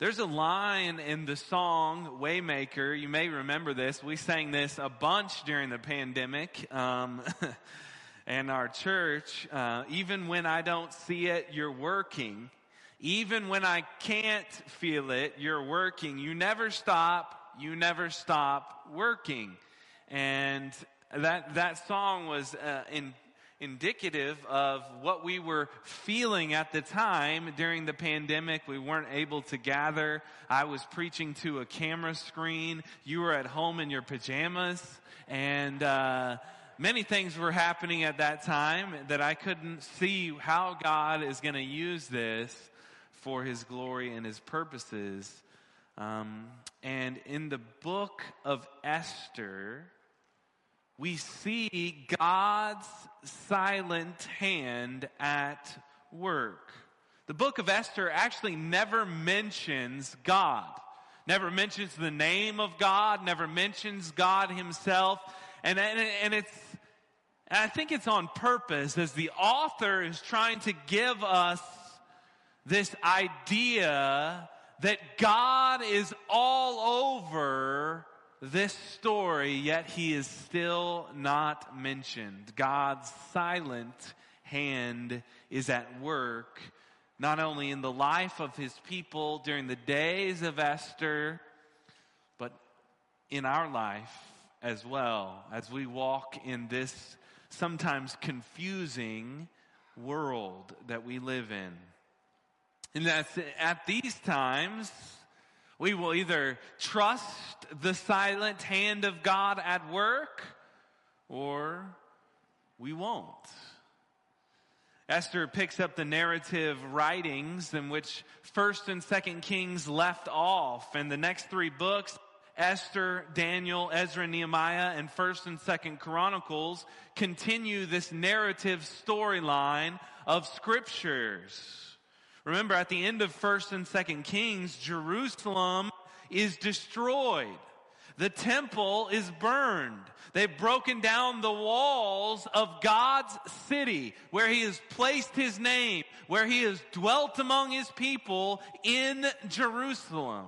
There's a line in the song Waymaker. You may remember this. We sang this a bunch during the pandemic. Um, and our church, uh, even when I don't see it, you're working. Even when I can't feel it, you're working. You never stop. You never stop working. And that, that song was uh, in, indicative of what we were feeling at the time during the pandemic. We weren't able to gather. I was preaching to a camera screen. You were at home in your pajamas. And, uh, many things were happening at that time that I couldn't see how God is going to use this for His glory and His purposes. Um, and in the book of Esther, we see God's silent hand at work. The book of Esther actually never mentions God, never mentions the name of God, never mentions God himself. And, and, and it's, and I think it's on purpose as the author is trying to give us this idea that God is all over this story, yet he is still not mentioned. God's silent hand is at work, not only in the life of his people during the days of Esther, but in our life as well, as we walk in this sometimes confusing world that we live in. And that's at these times, we will either trust the silent hand of God at work or we won't. Esther picks up the narrative writings in which 1st and 2nd Kings left off and the next three books Esther, Daniel, Ezra, Nehemiah, and 1st and 2nd Chronicles continue this narrative storyline of scriptures. Remember, at the end of 1st and 2nd Kings, Jerusalem is destroyed. The temple is burned. They've broken down the walls of God's city where He has placed His name, where He has dwelt among His people in Jerusalem.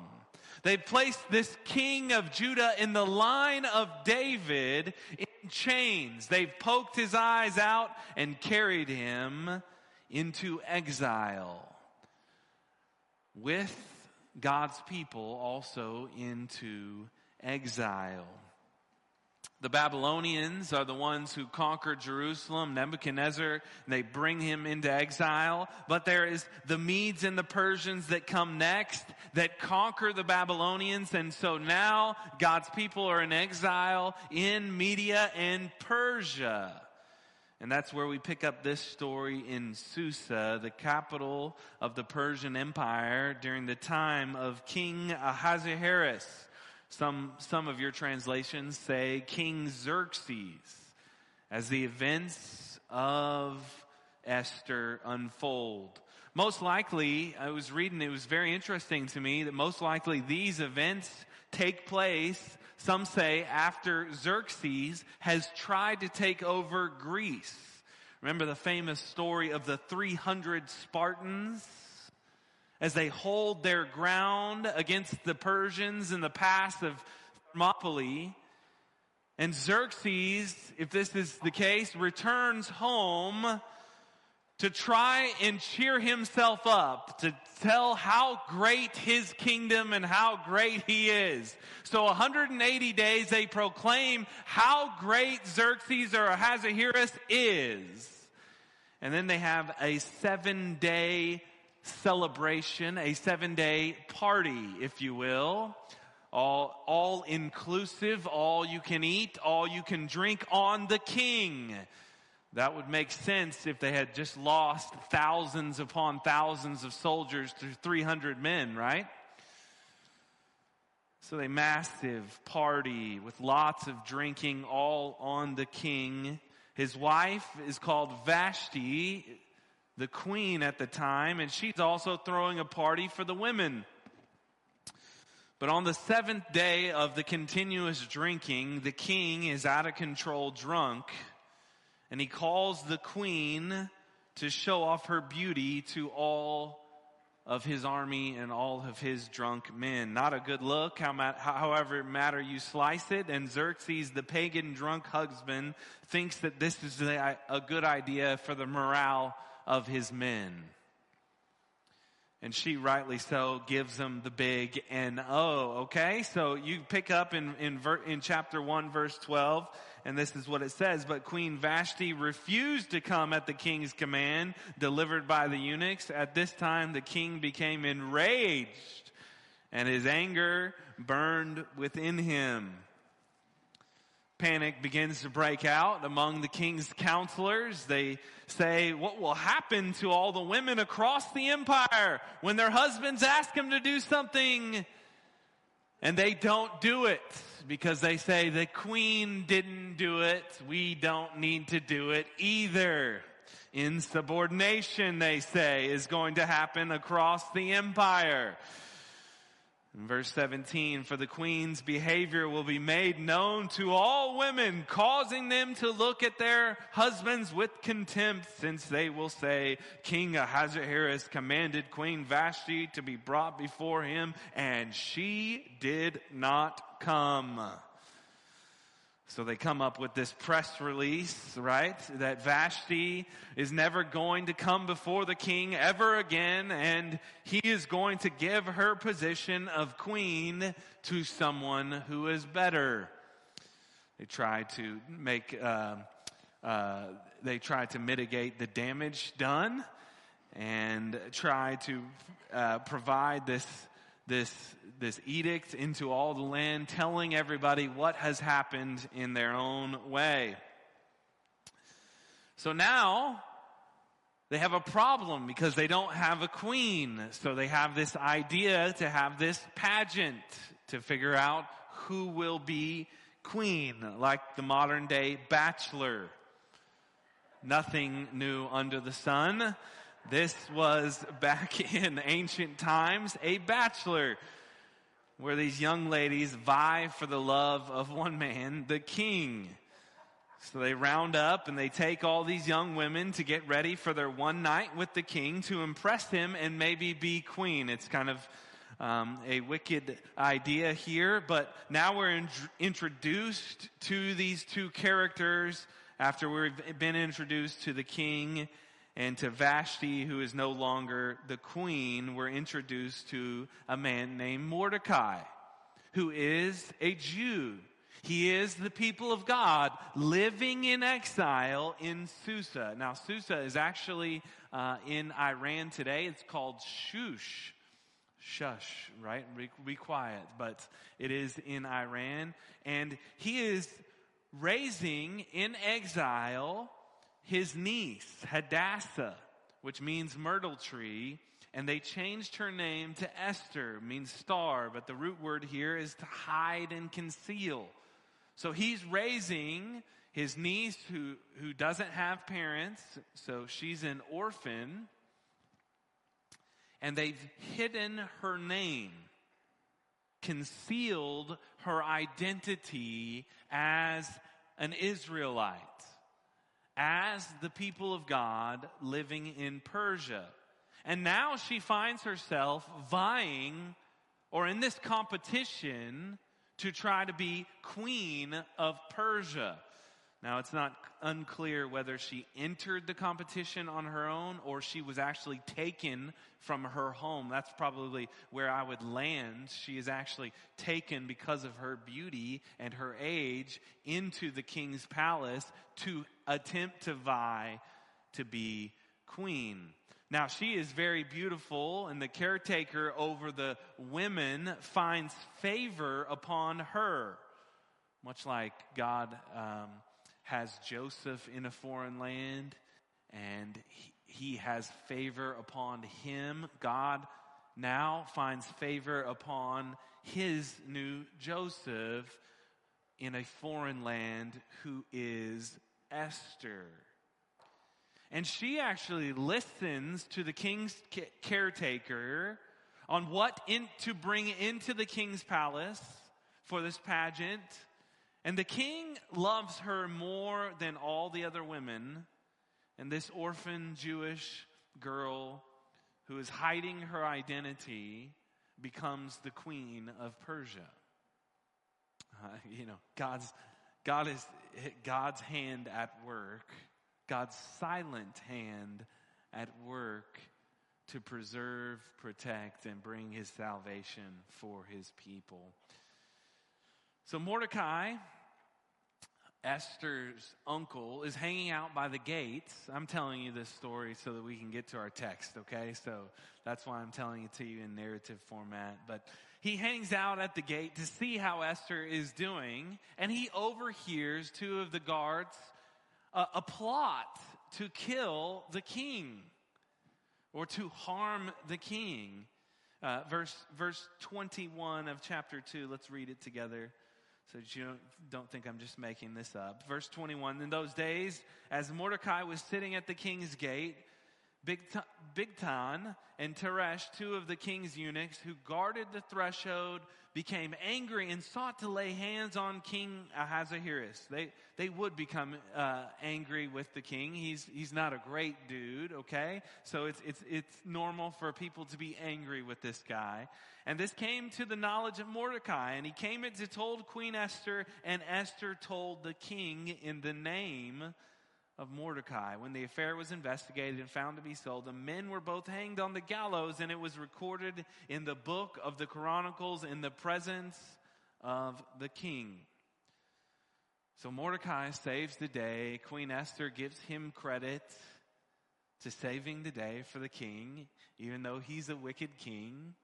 They've placed this king of Judah in the line of David in chains. They've poked his eyes out and carried him into exile with God's people also into exile. The Babylonians are the ones who conquered Jerusalem, Nebuchadnezzar, they bring him into exile. But there is the Medes and the Persians that come next that conquer the Babylonians. And so now God's people are in exile in Media and Persia. And that's where we pick up this story in Susa, the capital of the Persian Empire during the time of King Ahasuerus. Some, some of your translations say King Xerxes as the events of Esther unfold. Most likely, I was reading, it was very interesting to me that most likely these events take place some say after Xerxes has tried to take over Greece. Remember the famous story of the 300 Spartans? As they hold their ground against the Persians in the pass of Thermopylae. And Xerxes, if this is the case, returns home to try and cheer himself up, to tell how great his kingdom and how great he is. So 180 days they proclaim how great Xerxes or Ahasuerus is. And then they have a seven day celebration, a seven day party, if you will. All, all inclusive, all you can eat, all you can drink on the king. That would make sense if they had just lost thousands upon thousands of soldiers to 300 men, right? So they massive party with lots of drinking all on the king. His wife is called Vashti, the queen at the time, and she's also throwing a party for the women. But on the seventh day of the continuous drinking, the king is out of control drunk and he calls the queen to show off her beauty to all of his army and all of his drunk men. Not a good look, however matter you slice it. And Xerxes, the pagan drunk husband, thinks that this is a good idea for the morale of his men. And she rightly so gives them the big N-O, okay? So you pick up in, in, in chapter 1 verse 12, and this is what it says, but Queen Vashti refused to come at the king's command delivered by the eunuchs. At this time the king became enraged, and his anger burned within him panic begins to break out among the king's counselors. They say, what will happen to all the women across the empire when their husbands ask them to do something and they don't do it because they say the queen didn't do it. We don't need to do it either. Insubordination, they say, is going to happen across the empire. In verse 17, for the queen's behavior will be made known to all women, causing them to look at their husbands with contempt, since they will say, King Ahasuerus commanded Queen Vashti to be brought before him, and she did not come. So they come up with this press release, right? That Vashti is never going to come before the king ever again, and he is going to give her position of queen to someone who is better. They try to make, uh, uh, they try to mitigate the damage done and try to uh, provide this this, this edict into all the land, telling everybody what has happened in their own way. So now, they have a problem because they don't have a queen. So they have this idea to have this pageant to figure out who will be queen, like the modern day bachelor. Nothing new under the sun. This was back in ancient times a bachelor where these young ladies vie for the love of one man, the king. So they round up and they take all these young women to get ready for their one night with the king to impress him and maybe be queen. It's kind of um, a wicked idea here, but now we're in- introduced to these two characters after we've been introduced to the king and to Vashti, who is no longer the queen, we're introduced to a man named Mordecai, who is a Jew. He is the people of God living in exile in Susa. Now, Susa is actually uh, in Iran today. It's called Shush. Shush, right? Be, be quiet. But it is in Iran. And he is raising in exile his niece, Hadassah, which means myrtle tree, and they changed her name to Esther, means star, but the root word here is to hide and conceal. So he's raising his niece who, who doesn't have parents, so she's an orphan, and they've hidden her name, concealed her identity as an Israelite as the people of God living in Persia. And now she finds herself vying or in this competition to try to be queen of Persia. Now, it's not unclear whether she entered the competition on her own or she was actually taken from her home. That's probably where I would land. She is actually taken because of her beauty and her age into the king's palace to attempt to vie to be queen. Now, she is very beautiful, and the caretaker over the women finds favor upon her, much like God. Um, has Joseph in a foreign land and he, he has favor upon him. God now finds favor upon his new Joseph in a foreign land who is Esther. And she actually listens to the king's caretaker on what in, to bring into the king's palace for this pageant and the king loves her more than all the other women. And this orphan Jewish girl who is hiding her identity, becomes the queen of Persia. Uh, you know, God's, God is, God's hand at work, God's silent hand at work to preserve, protect, and bring his salvation for his people. So Mordecai, Esther's uncle, is hanging out by the gates. I'm telling you this story so that we can get to our text, okay? So that's why I'm telling it to you in narrative format. But he hangs out at the gate to see how Esther is doing, and he overhears two of the guards uh, a plot to kill the king or to harm the king. Uh, verse, verse 21 of chapter 2, let's read it together so that you don't, don't think I'm just making this up. Verse 21 In those days, as Mordecai was sitting at the king's gate, Bigthan and Teresh, two of the king's eunuchs who guarded the threshold, became angry and sought to lay hands on King Ahasuerus. They, they would become uh, angry with the king. He's, he's not a great dude, okay? So it's, it's, it's normal for people to be angry with this guy. And this came to the knowledge of Mordecai, and he came and told Queen Esther, and Esther told the king in the name of Mordecai. When the affair was investigated and found to be so, the men were both hanged on the gallows, and it was recorded in the book of the Chronicles in the presence of the king. So Mordecai saves the day. Queen Esther gives him credit to saving the day for the king. Even though he's a wicked king,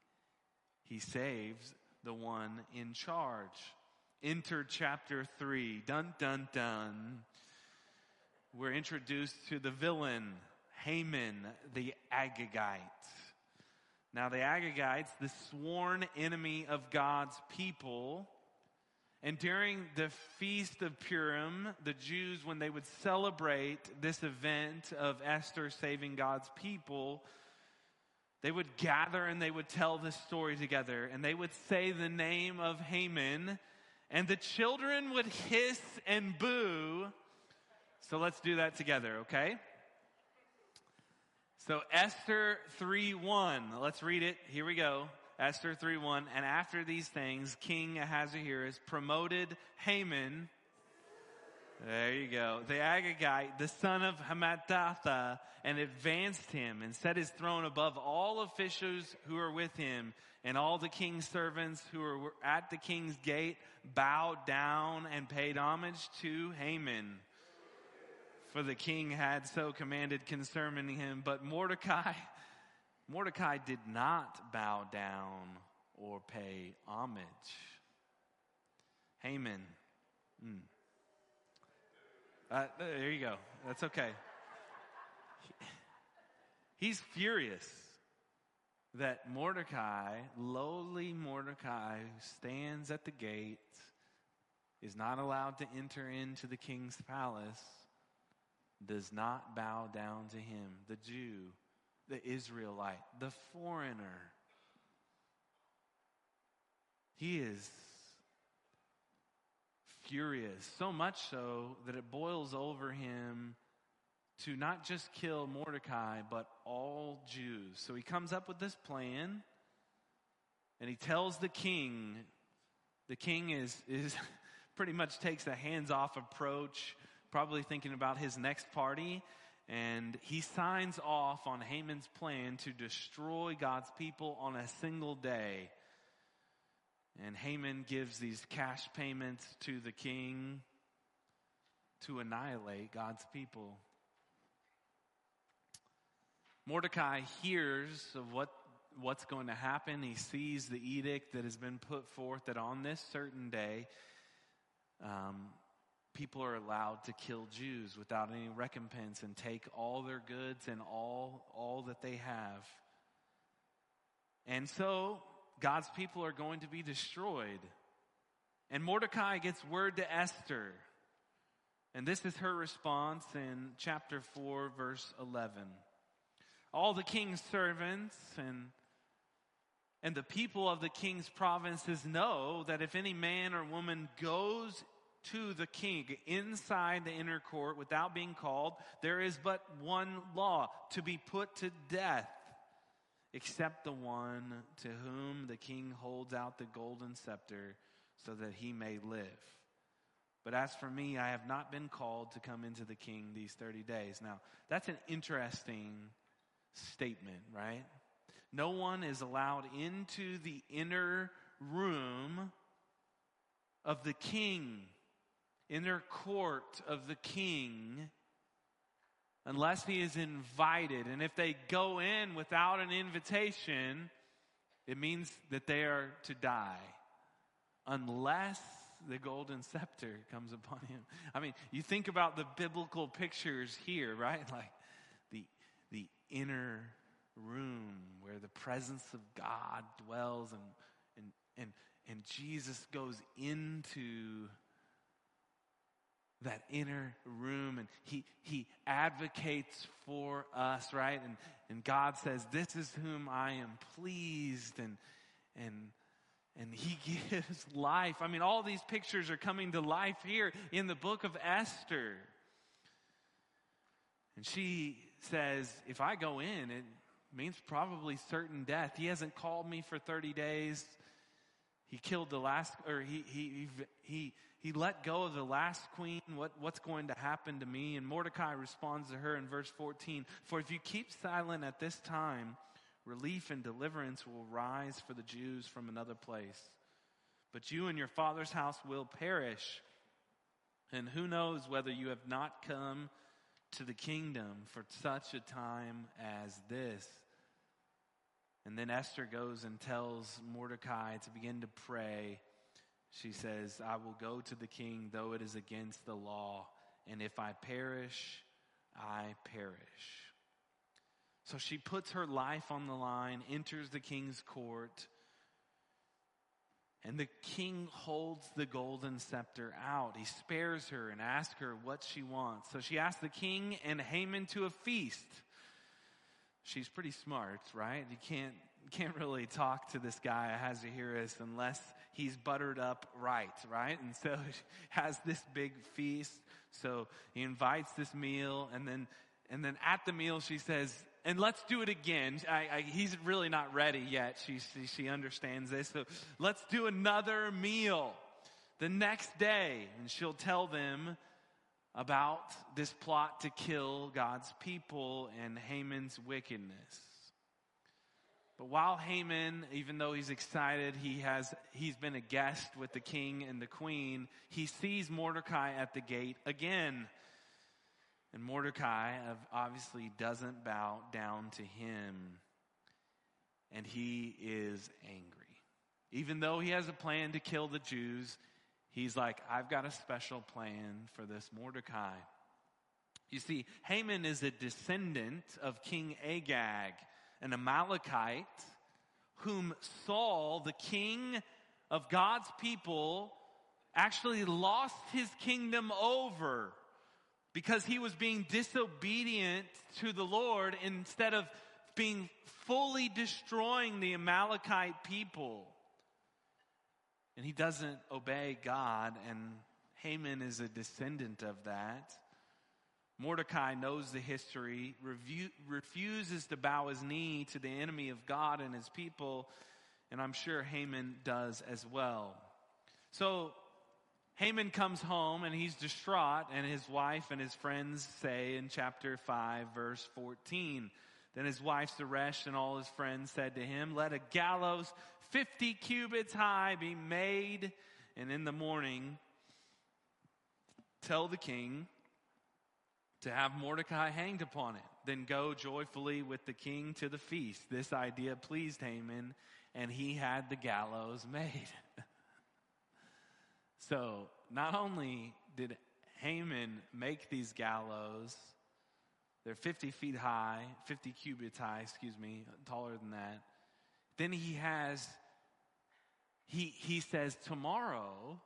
he saves the one in charge. Enter chapter 3. Dun, dun, dun we're introduced to the villain, Haman the Agagite. Now, the Agagites, the sworn enemy of God's people, and during the Feast of Purim, the Jews, when they would celebrate this event of Esther saving God's people, they would gather and they would tell this story together, and they would say the name of Haman, and the children would hiss and boo so let's do that together, okay? So Esther 3:1. Let's read it. Here we go. Esther 3:1. And after these things, King Ahasuerus promoted Haman. There you go. The Agagite, the son of Hammedatha, and advanced him and set his throne above all officials who were with him. And all the king's servants who were at the king's gate bowed down and paid homage to Haman for the king had so commanded concerning him. But Mordecai, Mordecai did not bow down or pay homage. Haman. Mm. Uh, there you go. That's okay. He's furious that Mordecai, lowly Mordecai, who stands at the gate, is not allowed to enter into the king's palace does not bow down to him, the Jew, the Israelite, the foreigner. He is furious, so much so that it boils over him to not just kill Mordecai, but all Jews. So he comes up with this plan and he tells the king, the king is, is pretty much takes a hands off approach probably thinking about his next party. And he signs off on Haman's plan to destroy God's people on a single day. And Haman gives these cash payments to the king to annihilate God's people. Mordecai hears of what, what's going to happen. He sees the edict that has been put forth that on this certain day, um, people are allowed to kill Jews without any recompense and take all their goods and all, all that they have. And so God's people are going to be destroyed. And Mordecai gets word to Esther. And this is her response in chapter 4, verse 11. All the king's servants and and the people of the king's provinces know that if any man or woman goes to the king inside the inner court without being called, there is but one law to be put to death. except the one to whom the king holds out the golden scepter so that he may live. But as for me, I have not been called to come into the king these 30 days. Now, that's an interesting statement, right? No one is allowed into the inner room of the king, inner court of the king, unless he is invited. And if they go in without an invitation, it means that they are to die. Unless the golden scepter comes upon him. I mean, you think about the biblical pictures here, right? Like the, the inner room where the presence of God dwells and, and, and, and Jesus goes into that inner room and he, he advocates for us, right? And, and God says, this is whom I am pleased and, and, and he gives life. I mean, all these pictures are coming to life here in the book of Esther. And she says, if I go in, it means probably certain death. He hasn't called me for 30 days. He killed the last, or he, he, he, he let go of the last queen. What, what's going to happen to me? And Mordecai responds to her in verse 14 For if you keep silent at this time, relief and deliverance will rise for the Jews from another place. But you and your father's house will perish. And who knows whether you have not come to the kingdom for such a time as this. And then Esther goes and tells Mordecai to begin to pray. She says, I will go to the king, though it is against the law. And if I perish, I perish. So she puts her life on the line, enters the king's court, and the king holds the golden scepter out. He spares her and asks her what she wants. So she asks the king and Haman to a feast. She's pretty smart, right? You can't, can't really talk to this guy, Ahasuerus, unless he's buttered up right, right? And so he has this big feast. So he invites this meal, and then, and then at the meal, she says, and let's do it again. I, I, he's really not ready yet. She, she, she understands this. So let's do another meal the next day. And she'll tell them about this plot to kill God's people and Haman's wickedness. But while Haman, even though he's excited, he has, he's been a guest with the king and the queen, he sees Mordecai at the gate again. And Mordecai obviously doesn't bow down to him. And he is angry. Even though he has a plan to kill the Jews, he's like, I've got a special plan for this Mordecai. You see, Haman is a descendant of King Agag, an Amalekite, whom Saul, the king of God's people, actually lost his kingdom over because he was being disobedient to the Lord instead of being fully destroying the Amalekite people. And he doesn't obey God, and Haman is a descendant of that. Mordecai knows the history, review, refuses to bow his knee to the enemy of God and his people, and I'm sure Haman does as well. So Haman comes home and he's distraught, and his wife and his friends say in chapter 5, verse 14. Then his wife Zeresh and all his friends said to him, Let a gallows 50 cubits high be made, and in the morning tell the king to have Mordecai hanged upon it. Then go joyfully with the king to the feast. This idea pleased Haman, and he had the gallows made. So, not only did Haman make these gallows, they're 50 feet high, 50 cubits high, excuse me, taller than that. Then he has, he, he says, Tomorrow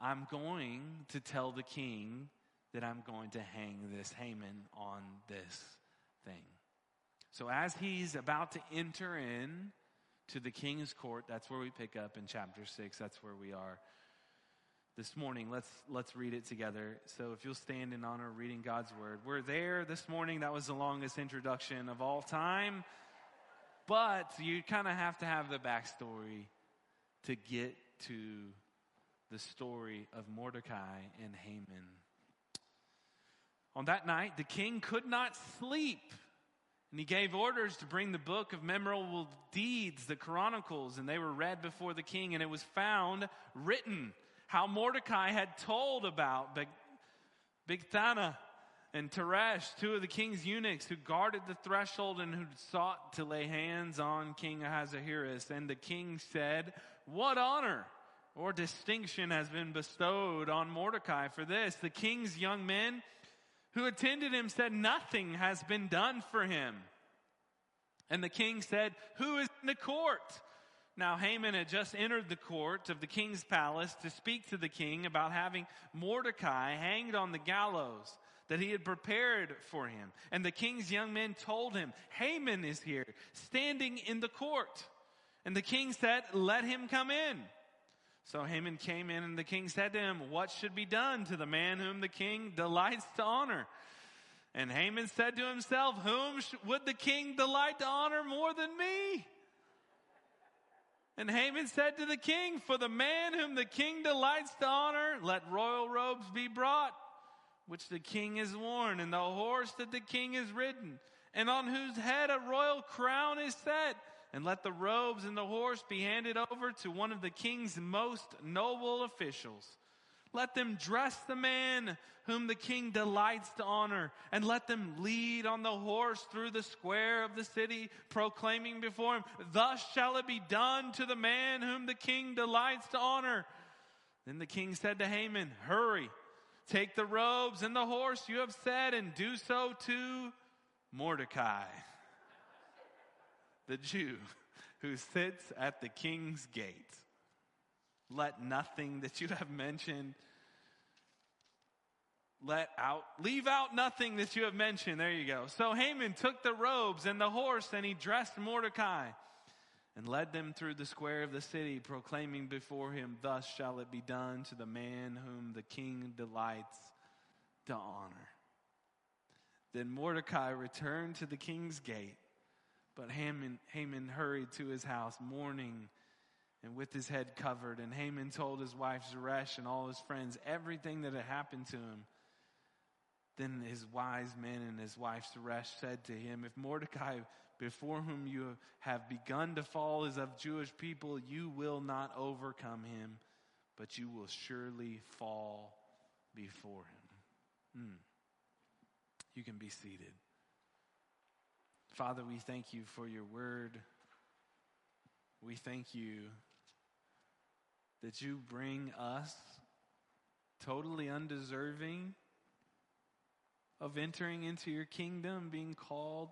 I'm going to tell the king that I'm going to hang this Haman on this thing. So as he's about to enter in to the king's court, that's where we pick up in chapter 6. That's where we are this morning. Let's, let's read it together. So if you'll stand in honor of reading God's word. We're there this morning. That was the longest introduction of all time. But you kind of have to have the backstory to get to the story of Mordecai and Haman. On that night, the king could not sleep. And he gave orders to bring the book of memorable deeds, the Chronicles, and they were read before the king. And it was found written how Mordecai had told about Bigthana and Teresh, two of the king's eunuchs who guarded the threshold and who sought to lay hands on King Ahasuerus. And the king said, What honor or distinction has been bestowed on Mordecai for this? The king's young men who attended him said, Nothing has been done for him. And the king said, Who is in the court? Now Haman had just entered the court of the king's palace to speak to the king about having Mordecai hanged on the gallows that he had prepared for him. And the king's young men told him, Haman is here, standing in the court. And the king said, Let him come in. So Haman came in, and the king said to him, What should be done to the man whom the king delights to honor? And Haman said to himself, Whom would the king delight to honor more than me? And Haman said to the king, For the man whom the king delights to honor, let royal robes be brought which the king has worn, and the horse that the king has ridden, and on whose head a royal crown is set. And let the robes and the horse be handed over to one of the king's most noble officials. Let them dress the man whom the king delights to honor, and let them lead on the horse through the square of the city, proclaiming before him, Thus shall it be done to the man whom the king delights to honor. Then the king said to Haman, Hurry Take the robes and the horse you have said, and do so to Mordecai, the Jew who sits at the king's gate. Let nothing that you have mentioned let out, leave out nothing that you have mentioned. There you go. So Haman took the robes and the horse and he dressed Mordecai and led them through the square of the city, proclaiming before him, Thus shall it be done to the man whom the king delights to honor. Then Mordecai returned to the king's gate, but Haman, Haman hurried to his house, mourning and with his head covered. And Haman told his wife Zeresh and all his friends everything that had happened to him. Then his wise men and his wife Zeresh said to him, If Mordecai before whom you have begun to fall is of Jewish people, you will not overcome him, but you will surely fall before him. Mm. You can be seated. Father, we thank you for your word. We thank you that you bring us totally undeserving of entering into your kingdom, being called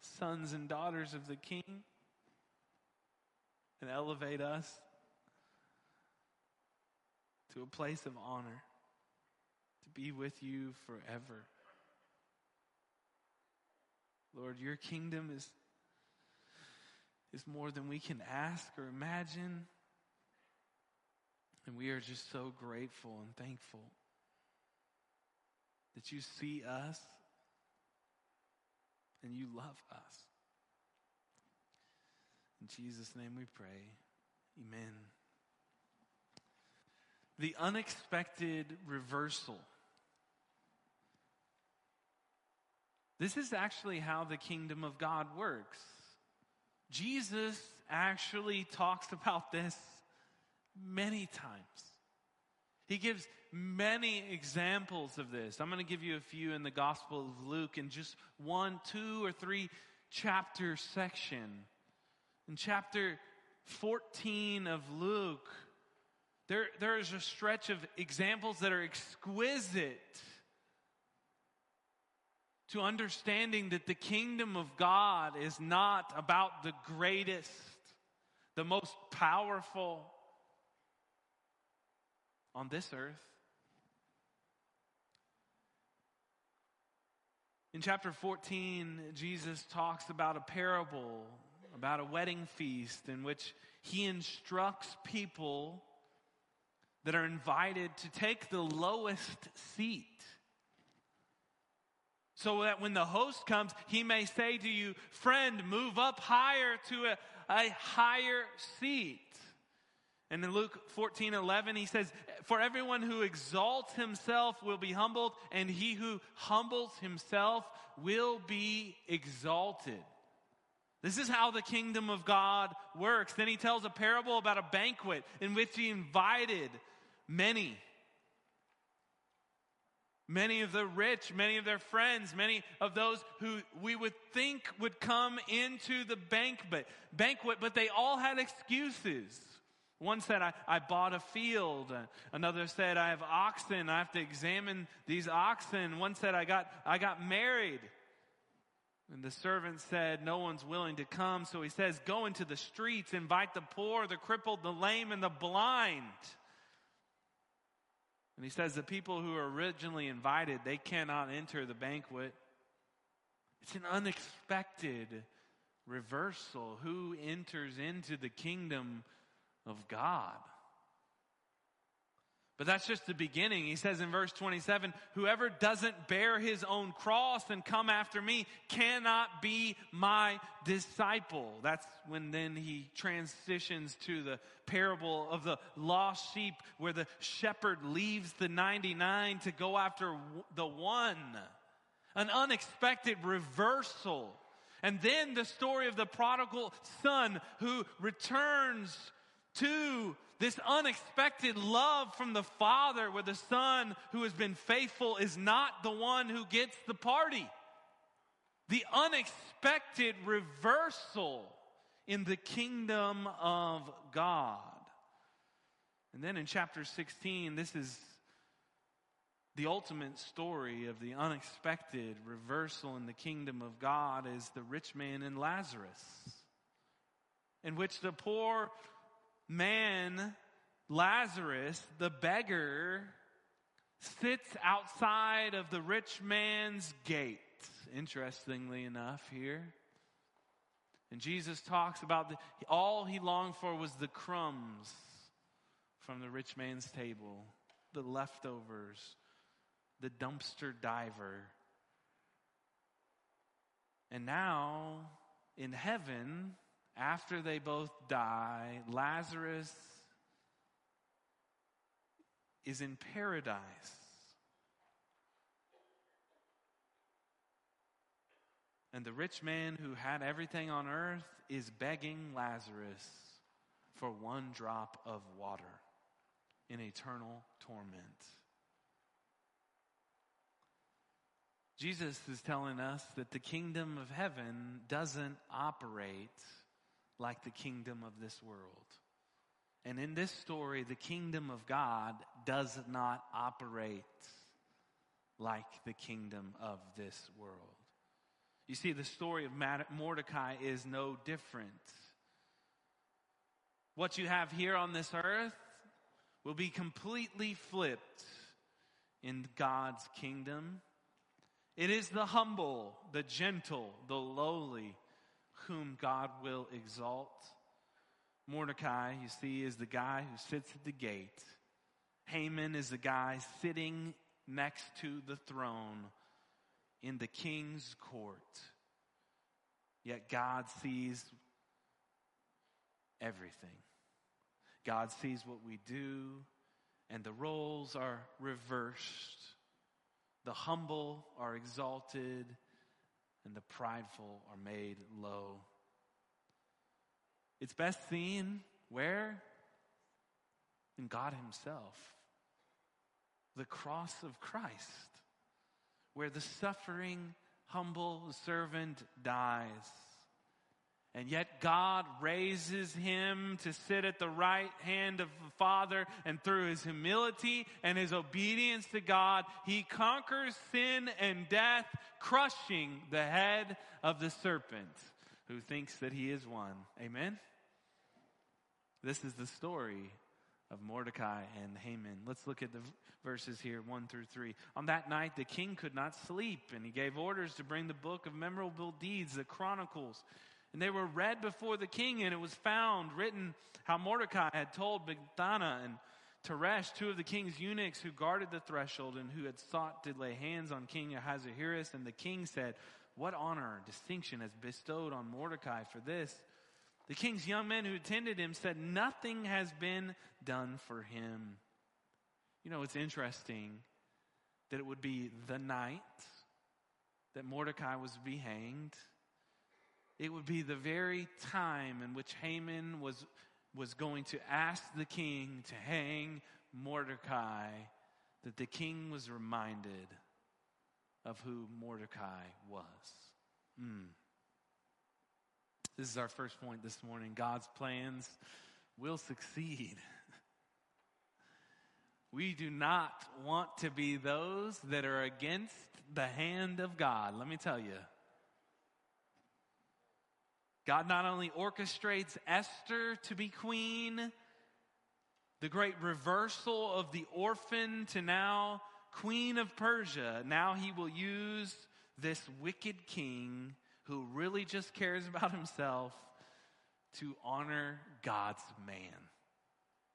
sons and daughters of the King and elevate us to a place of honor, to be with you forever. Lord, your kingdom is, is more than we can ask or imagine. And we are just so grateful and thankful that you see us and you love us. In Jesus' name we pray. Amen. The unexpected reversal. This is actually how the kingdom of God works. Jesus actually talks about this many times. He gives many examples of this. I'm going to give you a few in the Gospel of Luke in just one, two, or three chapter section. In chapter 14 of Luke, there, there is a stretch of examples that are exquisite to understanding that the kingdom of God is not about the greatest, the most powerful, on this earth. In chapter 14, Jesus talks about a parable, about a wedding feast in which he instructs people that are invited to take the lowest seat. So that when the host comes, he may say to you, Friend, move up higher to a, a higher seat. And in Luke 14, 11, he says, For everyone who exalts himself will be humbled, and he who humbles himself will be exalted. This is how the kingdom of God works. Then he tells a parable about a banquet in which he invited many. Many of the rich, many of their friends, many of those who we would think would come into the banquet, banquet, but they all had excuses. One said, I, I bought a field. Another said, I have oxen. I have to examine these oxen. One said, I got, I got married. And the servant said, No one's willing to come. So he says, Go into the streets, invite the poor, the crippled, the lame, and the blind. And he says, The people who are originally invited, they cannot enter the banquet. It's an unexpected reversal. Who enters into the kingdom of God? But that's just the beginning. He says in verse 27 Whoever doesn't bear his own cross and come after me cannot be my disciple. That's when then he transitions to the parable of the lost sheep, where the shepherd leaves the 99 to go after the one. An unexpected reversal. And then the story of the prodigal son who returns to this unexpected love from the Father, where the Son who has been faithful is not the one who gets the party. The unexpected reversal in the kingdom of God. And then in chapter 16, this is the ultimate story of the unexpected reversal in the kingdom of God is the rich man and Lazarus, in which the poor man, Lazarus, the beggar, sits outside of the rich man's gate. Interestingly enough, here. And Jesus talks about the, all he longed for was the crumbs from the rich man's table, the leftovers, the dumpster diver. And now, in heaven, after they both die, Lazarus is in paradise. And the rich man who had everything on earth is begging Lazarus for one drop of water in eternal torment. Jesus is telling us that the kingdom of heaven doesn't operate like the kingdom of this world. And in this story, the kingdom of God does not operate like the kingdom of this world. You see, the story of Mordecai is no different. What you have here on this earth will be completely flipped in God's kingdom. It is the humble, the gentle, the lowly whom God will exalt. Mordecai, you see, is the guy who sits at the gate. Haman is the guy sitting next to the throne in the king's court. Yet God sees everything. God sees what we do, and the roles are reversed. The humble are exalted, and the prideful are made low. It's best seen where? In God Himself. The cross of Christ, where the suffering, humble servant dies and yet God raises him to sit at the right hand of the Father, and through his humility and his obedience to God, he conquers sin and death, crushing the head of the serpent who thinks that he is one. Amen? This is the story of Mordecai and Haman. Let's look at the verses here, 1 through 3. On that night, the king could not sleep, and he gave orders to bring the book of memorable deeds, the Chronicles and they were read before the king, and it was found written how Mordecai had told Bigthana and Teresh, two of the king's eunuchs who guarded the threshold and who had sought to lay hands on King Ahasuerus. And the king said, What honor and distinction has bestowed on Mordecai for this? The king's young men who attended him said, Nothing has been done for him. You know, it's interesting that it would be the night that Mordecai was to be hanged. It would be the very time in which Haman was was going to ask the king to hang Mordecai, that the king was reminded of who Mordecai was. Mm. This is our first point this morning. God's plans will succeed. We do not want to be those that are against the hand of God. Let me tell you. God not only orchestrates Esther to be queen, the great reversal of the orphan to now queen of Persia. Now he will use this wicked king who really just cares about himself to honor God's man,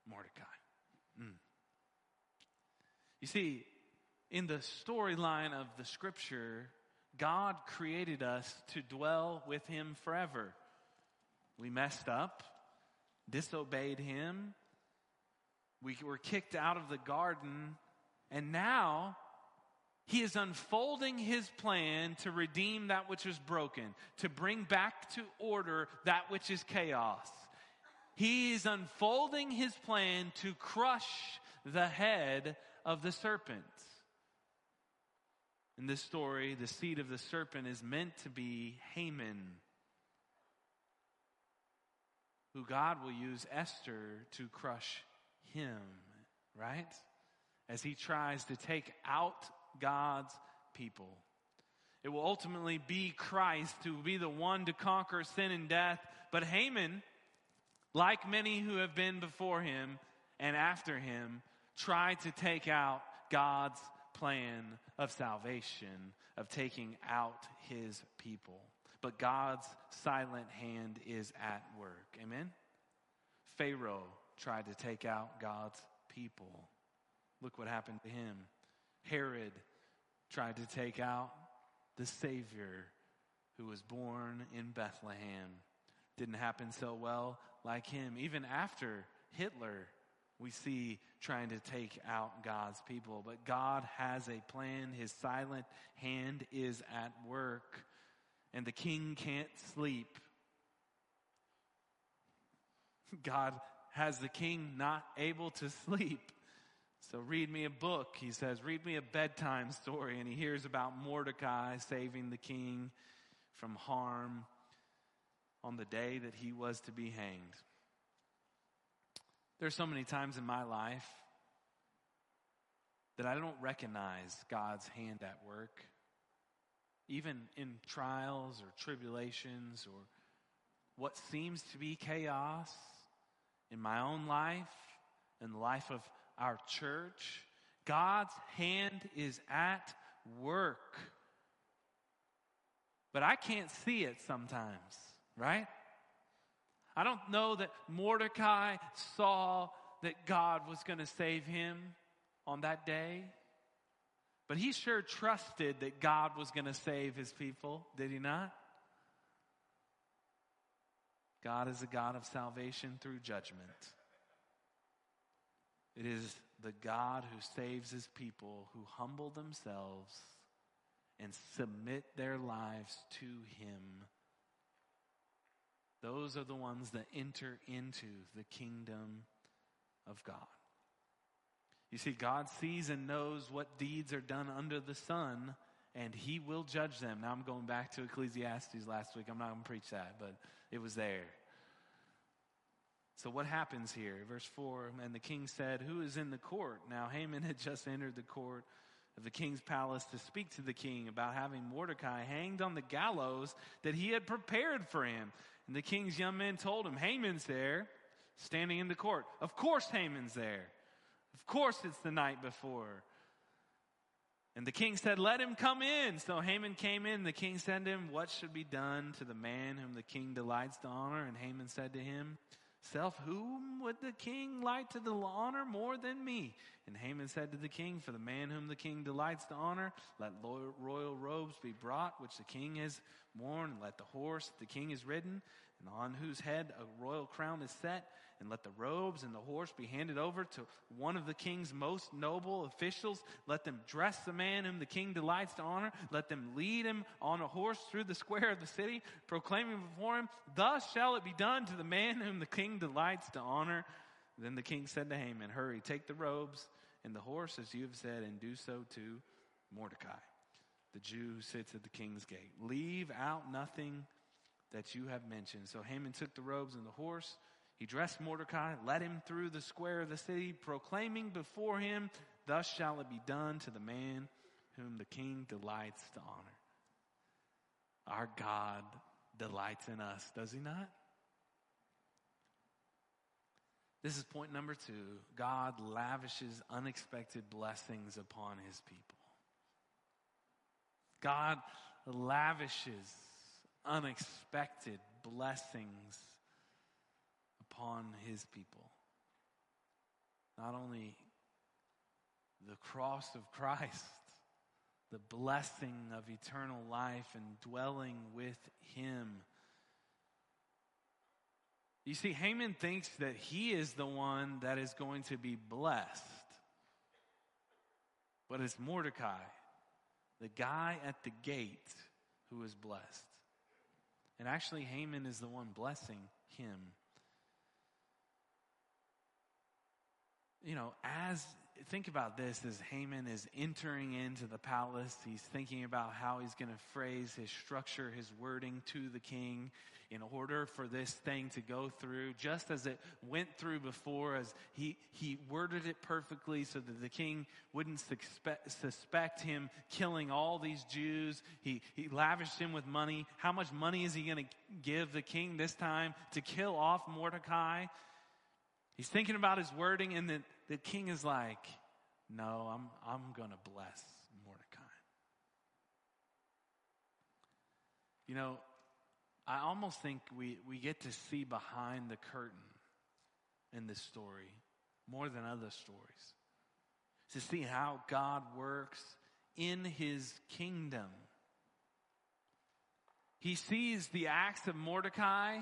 Mordecai. Mm. You see, in the storyline of the scripture, God created us to dwell with him forever. We messed up, disobeyed him. We were kicked out of the garden. And now he is unfolding his plan to redeem that which is broken, to bring back to order that which is chaos. He is unfolding his plan to crush the head of the serpent. In this story, the seed of the serpent is meant to be Haman who God will use Esther to crush him, right? As he tries to take out God's people. It will ultimately be Christ who will be the one to conquer sin and death. But Haman, like many who have been before him and after him, tried to take out God's plan of salvation, of taking out his people but God's silent hand is at work. Amen? Pharaoh tried to take out God's people. Look what happened to him. Herod tried to take out the Savior who was born in Bethlehem. Didn't happen so well like him. Even after Hitler, we see trying to take out God's people. But God has a plan. His silent hand is at work and the king can't sleep. God has the king not able to sleep. So read me a book, he says. Read me a bedtime story. And he hears about Mordecai saving the king from harm on the day that he was to be hanged. There's so many times in my life that I don't recognize God's hand at work even in trials or tribulations or what seems to be chaos in my own life and the life of our church, God's hand is at work. But I can't see it sometimes, right? I don't know that Mordecai saw that God was going to save him on that day. But he sure trusted that God was going to save his people, did he not? God is a God of salvation through judgment. It is the God who saves his people who humble themselves and submit their lives to him. Those are the ones that enter into the kingdom of God. You see, God sees and knows what deeds are done under the sun, and He will judge them. Now I'm going back to Ecclesiastes last week. I'm not going to preach that, but it was there. So what happens here? Verse 4 And the king said, Who is in the court? Now Haman had just entered the court of the king's palace to speak to the king about having Mordecai hanged on the gallows that he had prepared for him. And the king's young men told him, Haman's there, standing in the court. Of course, Haman's there. Of course, it's the night before. And the king said, Let him come in. So Haman came in. The king said to him, What should be done to the man whom the king delights to honor? And Haman said to him, self, whom would the king like to honor more than me? And Haman said to the king, For the man whom the king delights to honor, let royal robes be brought, which the king has worn, and let the horse the king has ridden, and on whose head a royal crown is set, and let the robes and the horse be handed over to one of the king's most noble officials. Let them dress the man whom the king delights to honor. Let them lead him on a horse through the square of the city, proclaiming before him, Thus shall it be done to the man whom the king delights to honor. Then the king said to Haman, Hurry, take the robes and the horse as you have said, and do so to Mordecai, the Jew who sits at the king's gate. Leave out nothing that you have mentioned. So Haman took the robes and the horse. He dressed Mordecai, led him through the square of the city, proclaiming before him, Thus shall it be done to the man whom the king delights to honor. Our God delights in us, does he not? This is point number two. God lavishes unexpected blessings upon his people. God lavishes unexpected blessings upon his people. Not only the cross of Christ, the blessing of eternal life and dwelling with him. You see, Haman thinks that he is the one that is going to be blessed. But it's Mordecai, the guy at the gate, who is blessed. And actually, Haman is the one blessing him. You know, as think about this as Haman is entering into the palace. He's thinking about how he's going to phrase his structure, his wording to the king in order for this thing to go through, just as it went through before, as he, he worded it perfectly so that the king wouldn't suspect, suspect him killing all these Jews. He, he lavished him with money. How much money is he going to give the king this time to kill off Mordecai? He's thinking about his wording, and the, the king is like, No, I'm, I'm going to bless Mordecai. You know, I almost think we, we get to see behind the curtain in this story more than other stories. To see how God works in his kingdom. He sees the acts of Mordecai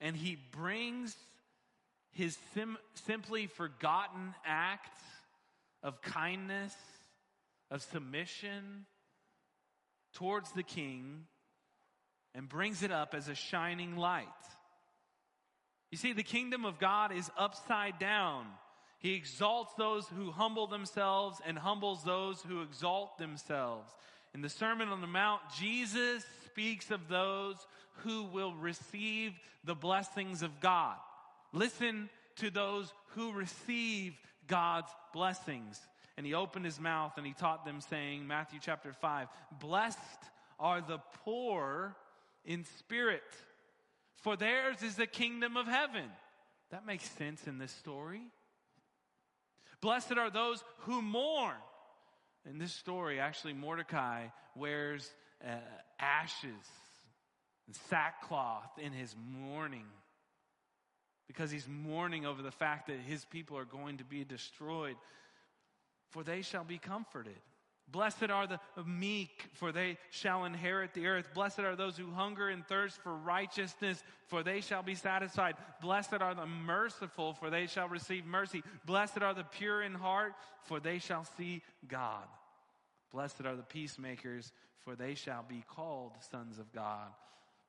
and he brings his sim- simply forgotten acts of kindness, of submission towards the king, and brings it up as a shining light. You see, the kingdom of God is upside down. He exalts those who humble themselves and humbles those who exalt themselves. In the Sermon on the Mount, Jesus speaks of those who will receive the blessings of God. Listen to those who receive God's blessings. And he opened his mouth and he taught them, saying, Matthew chapter 5, Blessed are the poor in spirit, for theirs is the kingdom of heaven. That makes sense in this story. Blessed are those who mourn. In this story, actually, Mordecai wears uh, ashes and sackcloth in his mourning because he's mourning over the fact that his people are going to be destroyed. For they shall be comforted. Blessed are the meek, for they shall inherit the earth. Blessed are those who hunger and thirst for righteousness, for they shall be satisfied. Blessed are the merciful, for they shall receive mercy. Blessed are the pure in heart, for they shall see God. Blessed are the peacemakers, for they shall be called sons of God.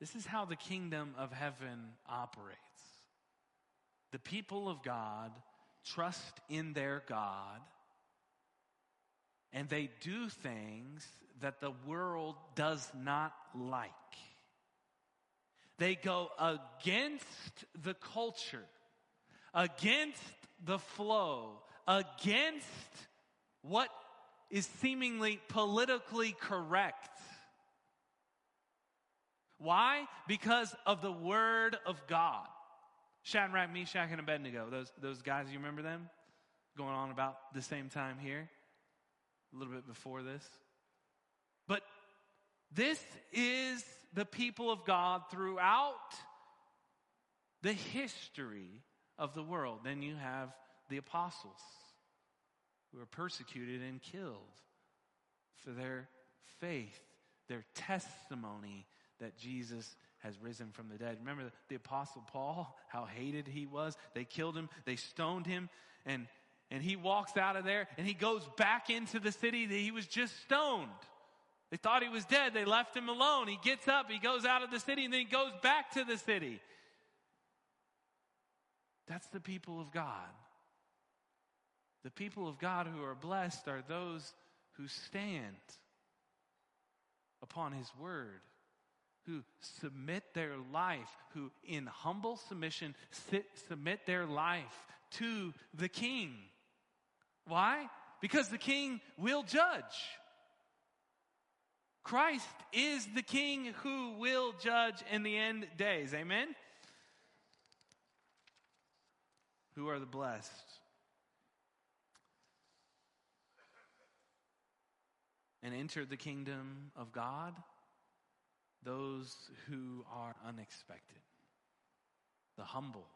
This is how the kingdom of heaven operates. The people of God trust in their God and they do things that the world does not like. They go against the culture against the flow, against what is seemingly politically correct. Why? Because of the Word of God. Shadrach, Meshach, and Abednego, those, those guys, you remember them? Going on about the same time here, a little bit before this. But this is the people of God throughout the history of the world. Then you have the apostles who were persecuted and killed for their faith, their testimony that Jesus has risen from the dead. Remember the, apostle Paul, how hated he was? They killed him, they stoned him, and and he walks out of there and he goes back into the city that he was just stoned. They thought he was dead. They left him alone. He gets up, he goes out of the city, and then he goes back to the city. That's the people of God. The people of God who are blessed are those who stand upon his word who submit their life, who in humble submission sit, submit their life to the king. Why? Because the king will judge. Christ is the king who will judge in the end days. Amen? Who are the blessed? And enter the kingdom of God? Those who are unexpected, the humble,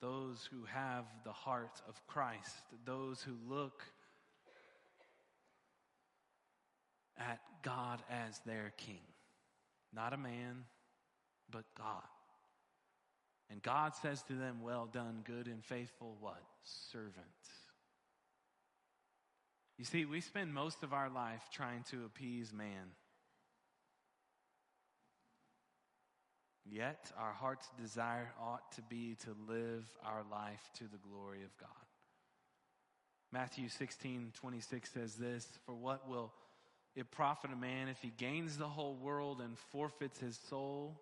those who have the heart of Christ, those who look at God as their king. Not a man, but God. And God says to them, Well done, good and faithful what? Servant. You see, we spend most of our life trying to appease man. Yet our heart's desire ought to be to live our life to the glory of God. Matthew 16, 26 says this For what will it profit a man if he gains the whole world and forfeits his soul?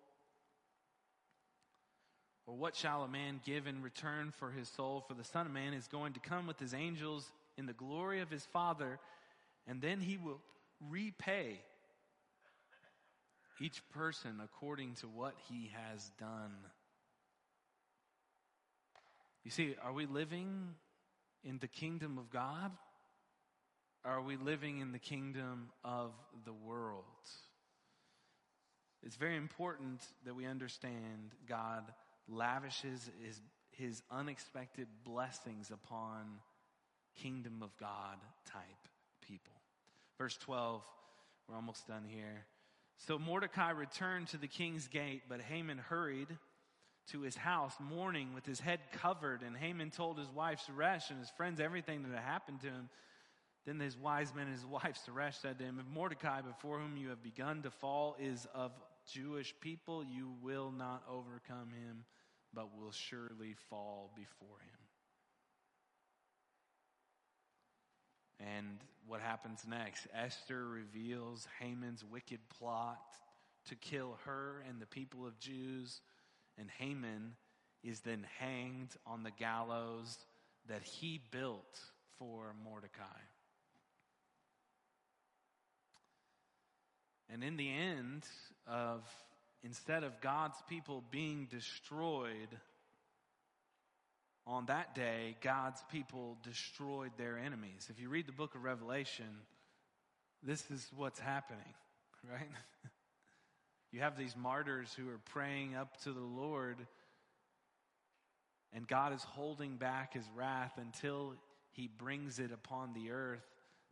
Or what shall a man give in return for his soul? For the Son of Man is going to come with his angels in the glory of his Father, and then he will repay each person according to what he has done. You see, are we living in the kingdom of God? Are we living in the kingdom of the world? It's very important that we understand God lavishes his, his unexpected blessings upon kingdom of God type people. Verse 12, we're almost done here. So Mordecai returned to the king's gate, but Haman hurried to his house mourning with his head covered. And Haman told his wife Zeresh and his friends everything that had happened to him. Then his wise men and his wife Zeresh said to him, If Mordecai, before whom you have begun to fall, is of Jewish people, you will not overcome him, but will surely fall before him. And what happens next? Esther reveals Haman's wicked plot to kill her and the people of Jews, and Haman is then hanged on the gallows that he built for Mordecai. And in the end of instead of God's people being destroyed, on that day, God's people destroyed their enemies. If you read the book of Revelation, this is what's happening, right? you have these martyrs who are praying up to the Lord, and God is holding back his wrath until he brings it upon the earth.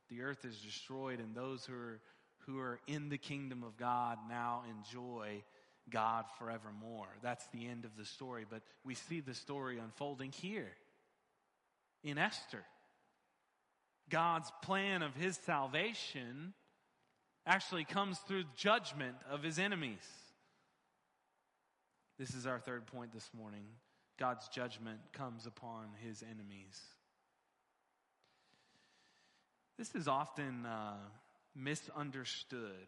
The earth is destroyed, and those who are, who are in the kingdom of God now enjoy God forevermore. That's the end of the story. But we see the story unfolding here in Esther. God's plan of his salvation actually comes through judgment of his enemies. This is our third point this morning. God's judgment comes upon his enemies. This is often uh, misunderstood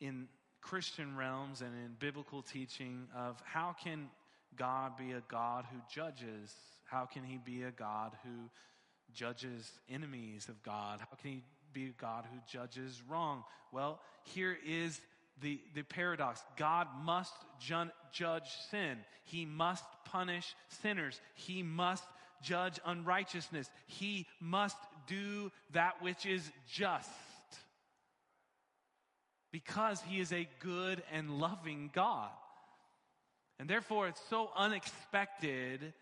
in Christian realms and in biblical teaching of how can God be a God who judges? How can he be a God who judges enemies of God? How can he be a God who judges wrong? Well, here is the, the paradox God must ju- judge sin, He must punish sinners, He must judge unrighteousness, He must do that which is just. Because He is a good and loving God. And therefore, it's so unexpected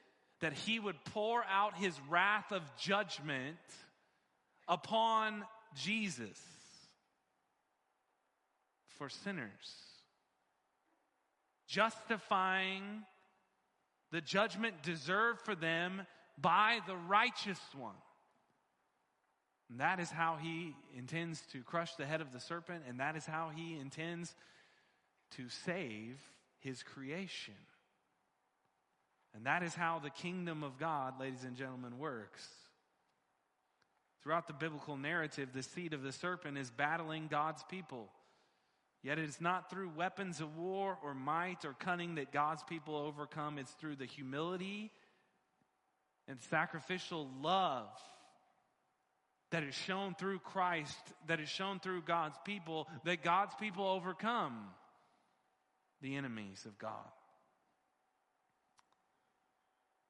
that He would pour out His wrath of judgment upon Jesus for sinners, justifying the judgment deserved for them by the righteous one. And that is how he intends to crush the head of the serpent, and that is how he intends to save his creation. And that is how the kingdom of God, ladies and gentlemen, works. Throughout the biblical narrative, the seed of the serpent is battling God's people. Yet it is not through weapons of war or might or cunning that God's people overcome. It's through the humility and sacrificial love that is shown through Christ, that is shown through God's people, that God's people overcome the enemies of God.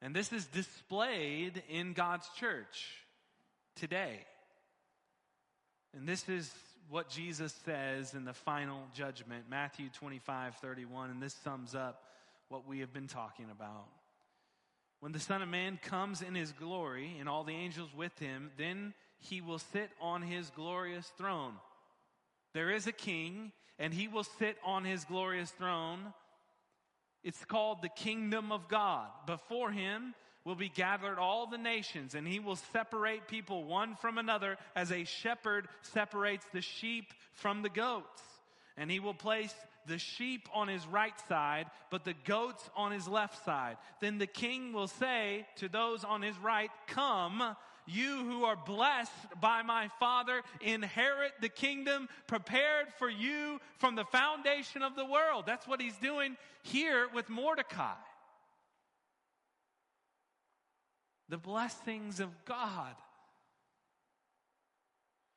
And this is displayed in God's church today. And this is what Jesus says in the final judgment, Matthew 25, 31, and this sums up what we have been talking about. When the Son of Man comes in his glory and all the angels with him, then he will sit on his glorious throne. There is a king, and he will sit on his glorious throne. It's called the kingdom of God. Before him, will be gathered all the nations, and he will separate people one from another as a shepherd separates the sheep from the goats. And he will place the sheep on his right side, but the goats on his left side. Then the king will say to those on his right, Come, you who are blessed by my Father, inherit the kingdom prepared for you from the foundation of the world. That's what he's doing here with Mordecai. the blessings of God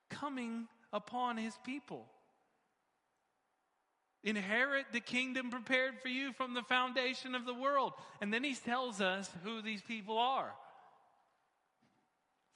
coming upon his people. Inherit the kingdom prepared for you from the foundation of the world. And then he tells us who these people are.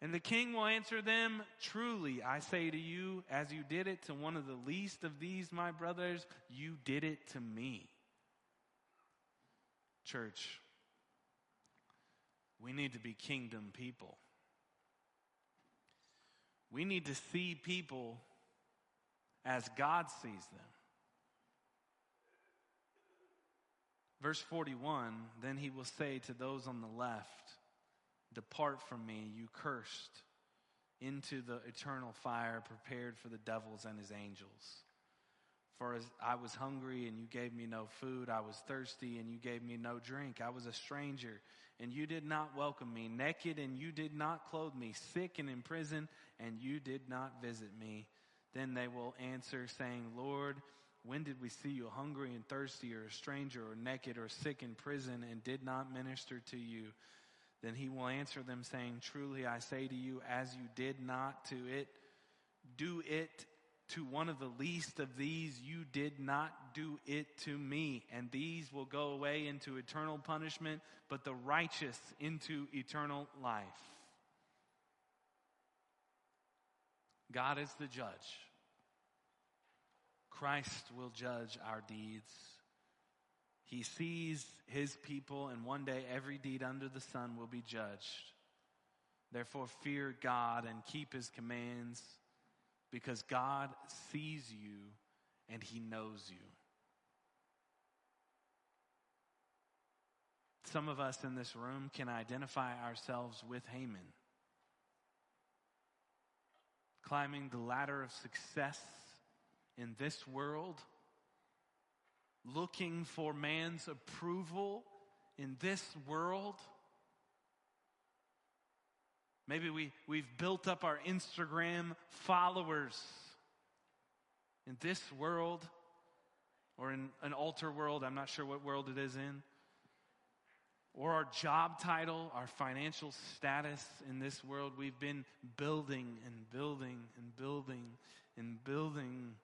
And the king will answer them, Truly, I say to you, as you did it to one of the least of these, my brothers, you did it to me. Church, we need to be kingdom people. We need to see people as God sees them. Verse 41 Then he will say to those on the left, Depart from me, you cursed, into the eternal fire prepared for the devils and his angels. For as I was hungry and you gave me no food, I was thirsty and you gave me no drink. I was a stranger and you did not welcome me, naked and you did not clothe me, sick and in prison and you did not visit me. Then they will answer, saying, Lord, when did we see you hungry and thirsty, or a stranger, or naked, or sick in prison, and did not minister to you? Then he will answer them, saying, Truly I say to you, as you did not to it, do it to one of the least of these, you did not do it to me. And these will go away into eternal punishment, but the righteous into eternal life. God is the judge. Christ will judge our deeds. He sees his people, and one day every deed under the sun will be judged. Therefore, fear God and keep his commands, because God sees you and he knows you. Some of us in this room can identify ourselves with Haman. Climbing the ladder of success in this world, looking for man's approval in this world. Maybe we, we've built up our Instagram followers in this world or in an altar world. I'm not sure what world it is in. Or our job title, our financial status in this world. We've been building and building and building and building.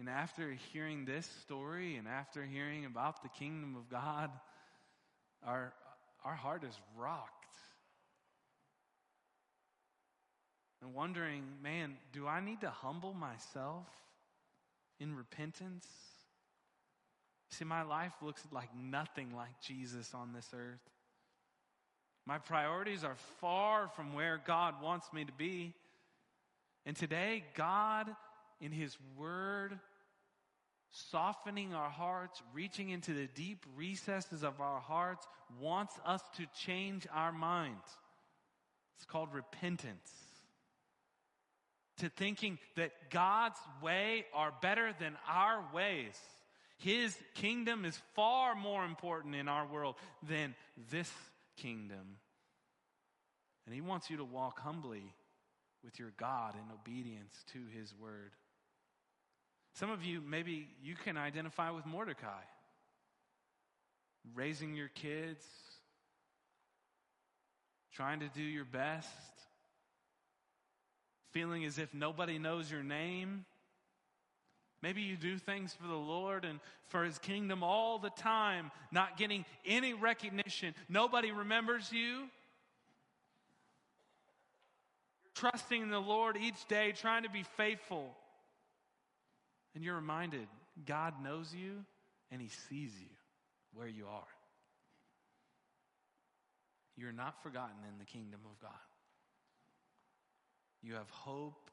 And after hearing this story and after hearing about the kingdom of God, our, our heart is rocked. And wondering, man, do I need to humble myself in repentance? See, my life looks like nothing like Jesus on this earth. My priorities are far from where God wants me to be. And today, God, in His Word, softening our hearts, reaching into the deep recesses of our hearts, wants us to change our mind. It's called repentance. To thinking that God's way are better than our ways. His kingdom is far more important in our world than this kingdom. And He wants you to walk humbly with your God in obedience to His word. Some of you, maybe you can identify with Mordecai. Raising your kids, trying to do your best, feeling as if nobody knows your name. Maybe you do things for the Lord and for His kingdom all the time, not getting any recognition. Nobody remembers you. Trusting in the Lord each day, trying to be faithful. And you're reminded God knows you and He sees you where you are. You're not forgotten in the kingdom of God. You have hope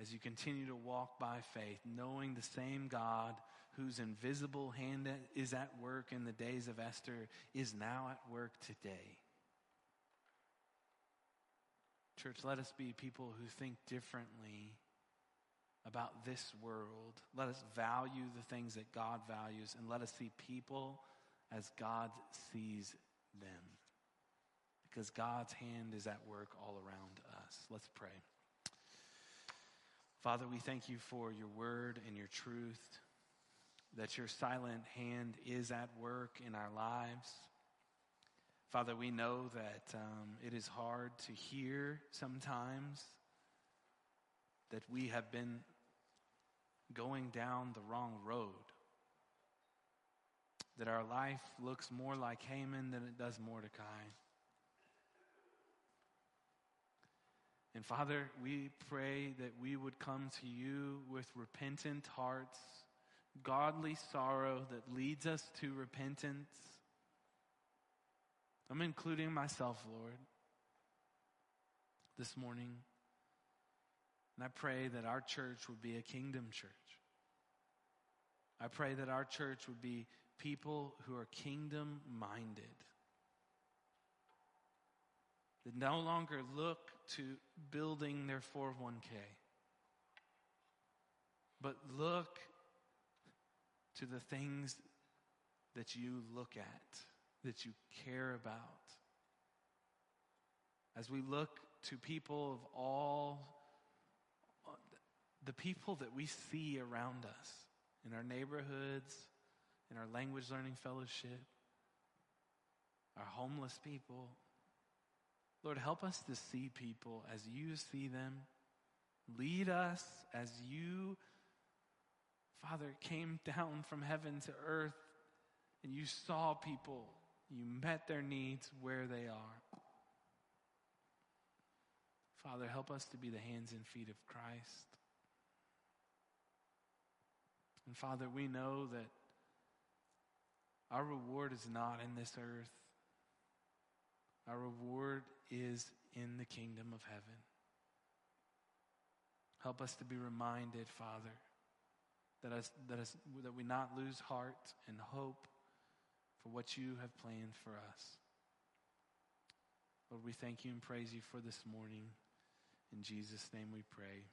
as you continue to walk by faith, knowing the same God whose invisible hand is at work in the days of Esther is now at work today. Church, let us be people who think differently about this world. Let us value the things that God values and let us see people as God sees them. Because God's hand is at work all around us. Let's pray. Father, we thank you for your word and your truth, that your silent hand is at work in our lives. Father, we know that um, it is hard to hear sometimes that we have been going down the wrong road. That our life looks more like Haman than it does Mordecai. And Father, we pray that we would come to you with repentant hearts, godly sorrow that leads us to repentance. I'm including myself, Lord, this morning. And I pray that our church would be a kingdom church. I pray that our church would be people who are kingdom minded. That no longer look to building their 401k, but look to the things that you look at, that you care about. As we look to people of all the people that we see around us in our neighborhoods, in our language learning fellowship, our homeless people. Lord, help us to see people as you see them. Lead us as you, Father, came down from heaven to earth and you saw people. You met their needs where they are. Father, help us to be the hands and feet of Christ. And Father, we know that our reward is not in this earth. Our reward is in the kingdom of heaven. Help us to be reminded, Father, that, us, that, us, that we not lose heart and hope for what you have planned for us. Lord, we thank you and praise you for this morning. In Jesus' name we pray.